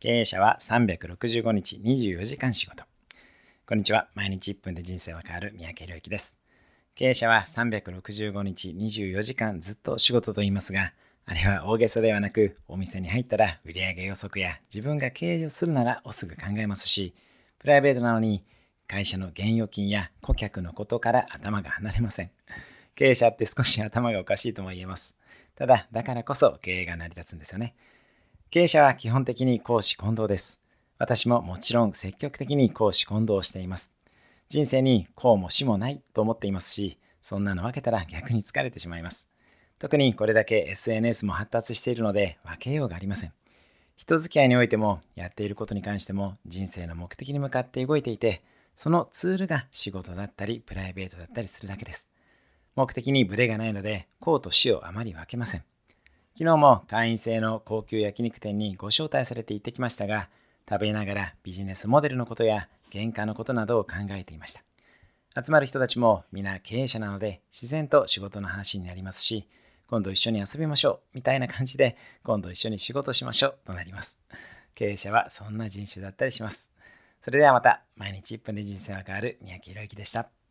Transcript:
経営者は365日24時間仕事。こんにちは。毎日1分で人生は変わる三宅宏之です。経営者は365日24時間ずっと仕事と言いますが、あれは大げさではなく、お店に入ったら売上予測や自分が経営をするならおすぐ考えますし、プライベートなのに会社の現預金や顧客のことから頭が離れません。経営者って少し頭がおかしいとも言えます。ただ、だからこそ経営が成り立つんですよね。経営者は基本的に公私混同です。私ももちろん積極的に公私混同しています。人生にこうも死もないと思っていますし、そんなの分けたら逆に疲れてしまいます。特にこれだけ SNS も発達しているので分けようがありません。人付き合いにおいてもやっていることに関しても人生の目的に向かって動いていて、そのツールが仕事だったりプライベートだったりするだけです。目的にブレがないので、こうと死をあまり分けません。昨日も会員制の高級焼肉店にご招待されて行ってきましたが、食べながらビジネスモデルのことや原価のことなどを考えていました。集まる人たちも皆経営者なので自然と仕事の話になりますし、今度一緒に遊びましょうみたいな感じで今度一緒に仕事しましょうとなります。経営者はそんな人種だったりします。それではまた毎日1分で人生が変わる三宅宏之でした。